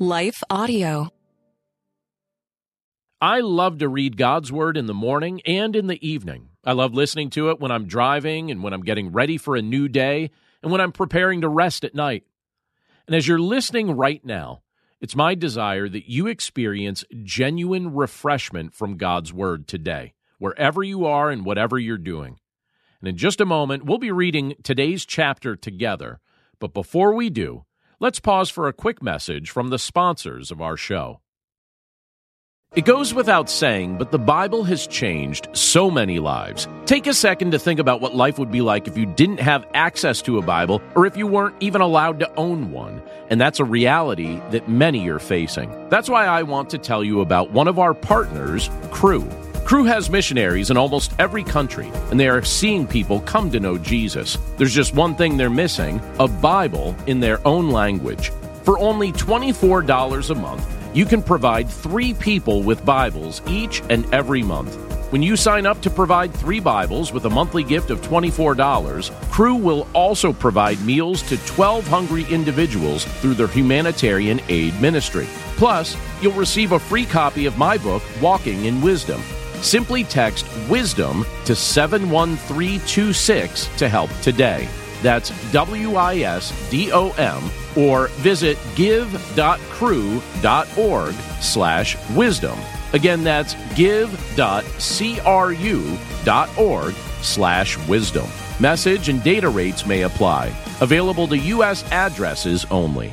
Life Audio. I love to read God's Word in the morning and in the evening. I love listening to it when I'm driving and when I'm getting ready for a new day and when I'm preparing to rest at night. And as you're listening right now, it's my desire that you experience genuine refreshment from God's Word today, wherever you are and whatever you're doing. And in just a moment, we'll be reading today's chapter together. But before we do, let's pause for a quick message from the sponsors of our show. It goes without saying, but the Bible has changed so many lives. Take a second to think about what life would be like if you didn't have access to a Bible or if you weren't even allowed to own one. And that's a reality that many are facing. That's why I want to tell you about one of our partners, Cru. Cru has missionaries in almost every country, and they are seeing people come to know Jesus. There's just one thing they're missing a Bible in their own language. For only $24 a month, you can provide three people with Bibles each and every month. When you sign up to provide three Bibles with a monthly gift of $24, Cru will also provide meals to 12 hungry individuals through their humanitarian aid ministry. Plus, you'll receive a free copy of my book, Walking in Wisdom. Simply text WISDOM to 71326 to help today. That's W I S D O M or visit give.cru.org slash wisdom. Again, that's give.cru.org slash wisdom. Message and data rates may apply. Available to U.S. addresses only.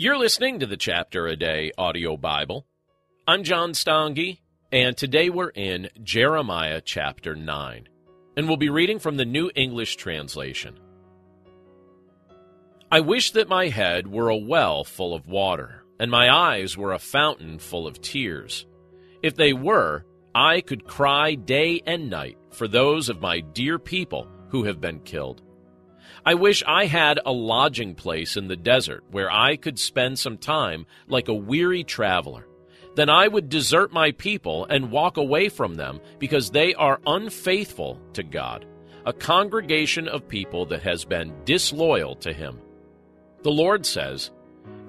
You're listening to the Chapter a Day audio Bible. I'm John Stange, and today we're in Jeremiah chapter 9, and we'll be reading from the New English Translation. I wish that my head were a well full of water, and my eyes were a fountain full of tears. If they were, I could cry day and night for those of my dear people who have been killed. I wish I had a lodging place in the desert where I could spend some time like a weary traveler. Then I would desert my people and walk away from them because they are unfaithful to God, a congregation of people that has been disloyal to Him. The Lord says,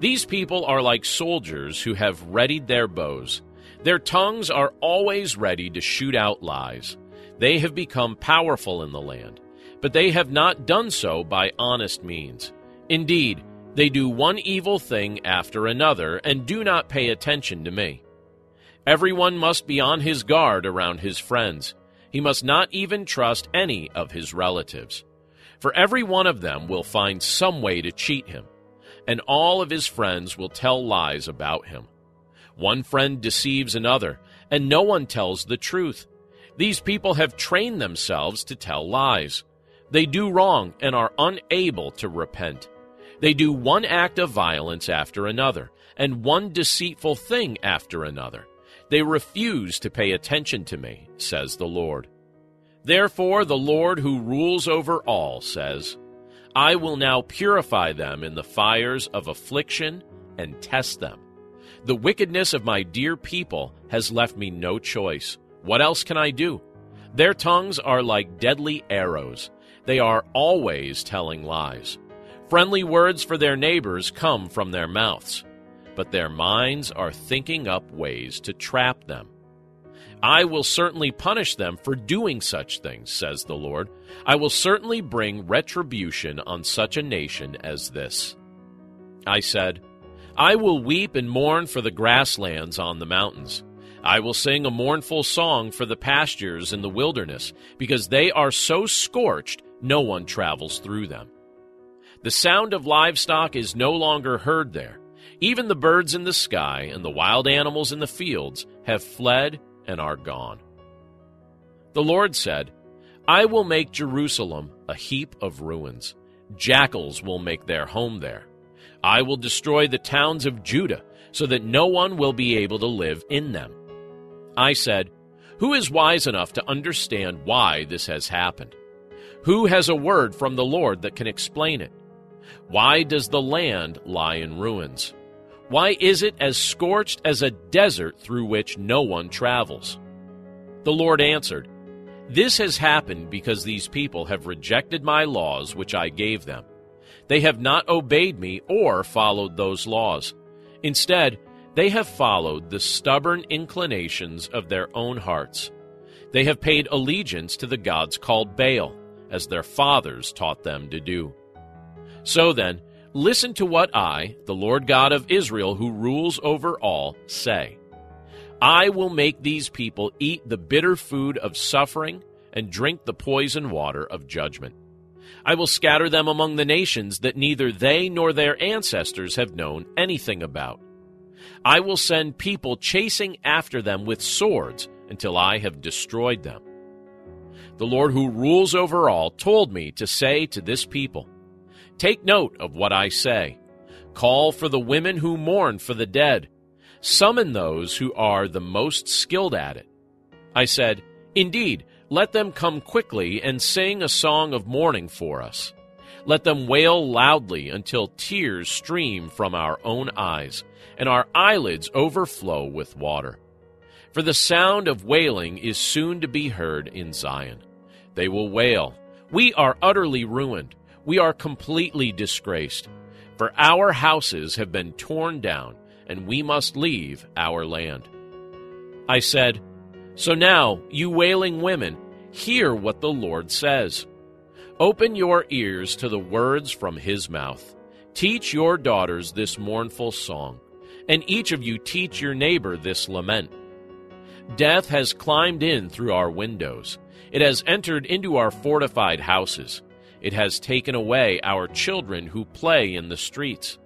These people are like soldiers who have readied their bows. Their tongues are always ready to shoot out lies. They have become powerful in the land but they have not done so by honest means. Indeed, they do one evil thing after another and do not pay attention to me. Everyone must be on his guard around his friends. He must not even trust any of his relatives. For every one of them will find some way to cheat him, and all of his friends will tell lies about him. One friend deceives another, and no one tells the truth. These people have trained themselves to tell lies. They do wrong and are unable to repent. They do one act of violence after another, and one deceitful thing after another. They refuse to pay attention to me, says the Lord. Therefore, the Lord who rules over all says, I will now purify them in the fires of affliction and test them. The wickedness of my dear people has left me no choice. What else can I do? Their tongues are like deadly arrows. They are always telling lies. Friendly words for their neighbors come from their mouths, but their minds are thinking up ways to trap them. I will certainly punish them for doing such things, says the Lord. I will certainly bring retribution on such a nation as this. I said, I will weep and mourn for the grasslands on the mountains. I will sing a mournful song for the pastures in the wilderness, because they are so scorched no one travels through them. The sound of livestock is no longer heard there. Even the birds in the sky and the wild animals in the fields have fled and are gone. The Lord said, I will make Jerusalem a heap of ruins. Jackals will make their home there. I will destroy the towns of Judah, so that no one will be able to live in them. I said, Who is wise enough to understand why this has happened? Who has a word from the Lord that can explain it? Why does the land lie in ruins? Why is it as scorched as a desert through which no one travels? The Lord answered, This has happened because these people have rejected my laws which I gave them. They have not obeyed me or followed those laws. Instead, they have followed the stubborn inclinations of their own hearts. They have paid allegiance to the gods called Baal as their fathers taught them to do. So then, listen to what I, the Lord God of Israel, who rules over all, say. I will make these people eat the bitter food of suffering and drink the poison water of judgment. I will scatter them among the nations that neither they nor their ancestors have known anything about. I will send people chasing after them with swords until I have destroyed them. The Lord who rules over all told me to say to this people, Take note of what I say. Call for the women who mourn for the dead. Summon those who are the most skilled at it. I said, Indeed, let them come quickly and sing a song of mourning for us. Let them wail loudly until tears stream from our own eyes, and our eyelids overflow with water. For the sound of wailing is soon to be heard in Zion. They will wail. We are utterly ruined. We are completely disgraced. For our houses have been torn down, and we must leave our land. I said, So now, you wailing women, hear what the Lord says. Open your ears to the words from his mouth. Teach your daughters this mournful song, and each of you teach your neighbor this lament. Death has climbed in through our windows it has entered into our fortified houses. It has taken away our children who play in the streets.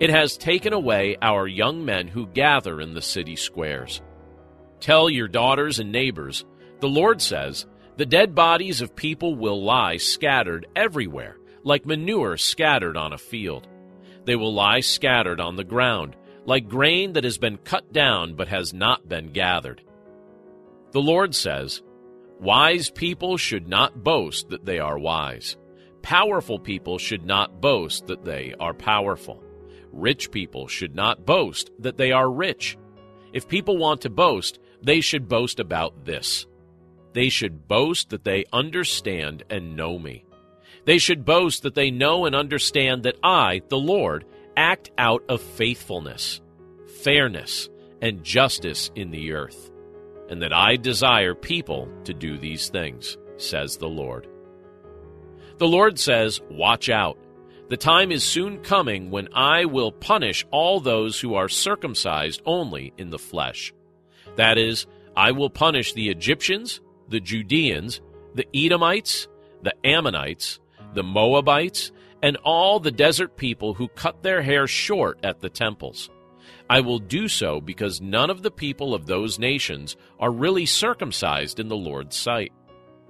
It has taken away our young men who gather in the city squares. Tell your daughters and neighbors, the Lord says, the dead bodies of people will lie scattered everywhere, like manure scattered on a field. They will lie scattered on the ground, like grain that has been cut down but has not been gathered. The Lord says, Wise people should not boast that they are wise. Powerful people should not boast that they are powerful. Rich people should not boast that they are rich. If people want to boast, they should boast about this. They should boast that they understand and know me. They should boast that they know and understand that I, the Lord, act out of faithfulness, fairness, and justice in the earth and that I desire people to do these things, says the Lord. The Lord says, Watch out. The time is soon coming when I will punish all those who are circumcised only in the flesh. That is, I will punish the Egyptians, the Judeans, the Edomites, the Ammonites, the Moabites, and all the desert people who cut their hair short at the temples. I will do so because none of the people of those nations are really circumcised in the Lord's sight.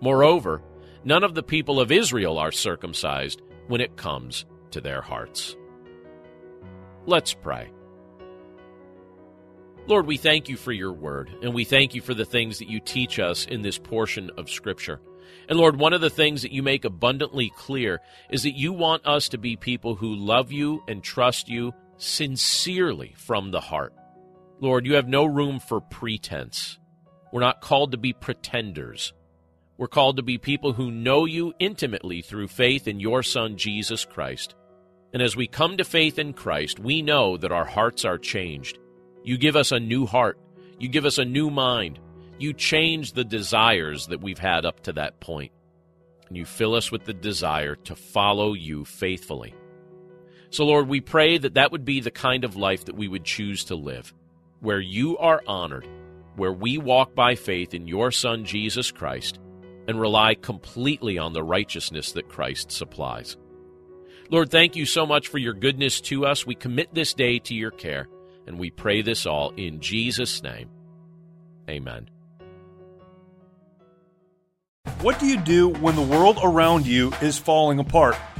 Moreover, none of the people of Israel are circumcised when it comes to their hearts. Let's pray. Lord, we thank you for your word, and we thank you for the things that you teach us in this portion of Scripture. And Lord, one of the things that you make abundantly clear is that you want us to be people who love you and trust you sincerely from the heart. Lord, you have no room for pretense. We're not called to be pretenders. We're called to be people who know you intimately through faith in your Son, Jesus Christ. And as we come to faith in Christ, we know that our hearts are changed. You give us a new heart. You give us a new mind. You change the desires that we've had up to that point. And you fill us with the desire to follow you faithfully. So, Lord, we pray that that would be the kind of life that we would choose to live, where you are honored, where we walk by faith in your Son, Jesus Christ, and rely completely on the righteousness that Christ supplies. Lord, thank you so much for your goodness to us. We commit this day to your care, and we pray this all in Jesus' name. Amen. What do you do when the world around you is falling apart?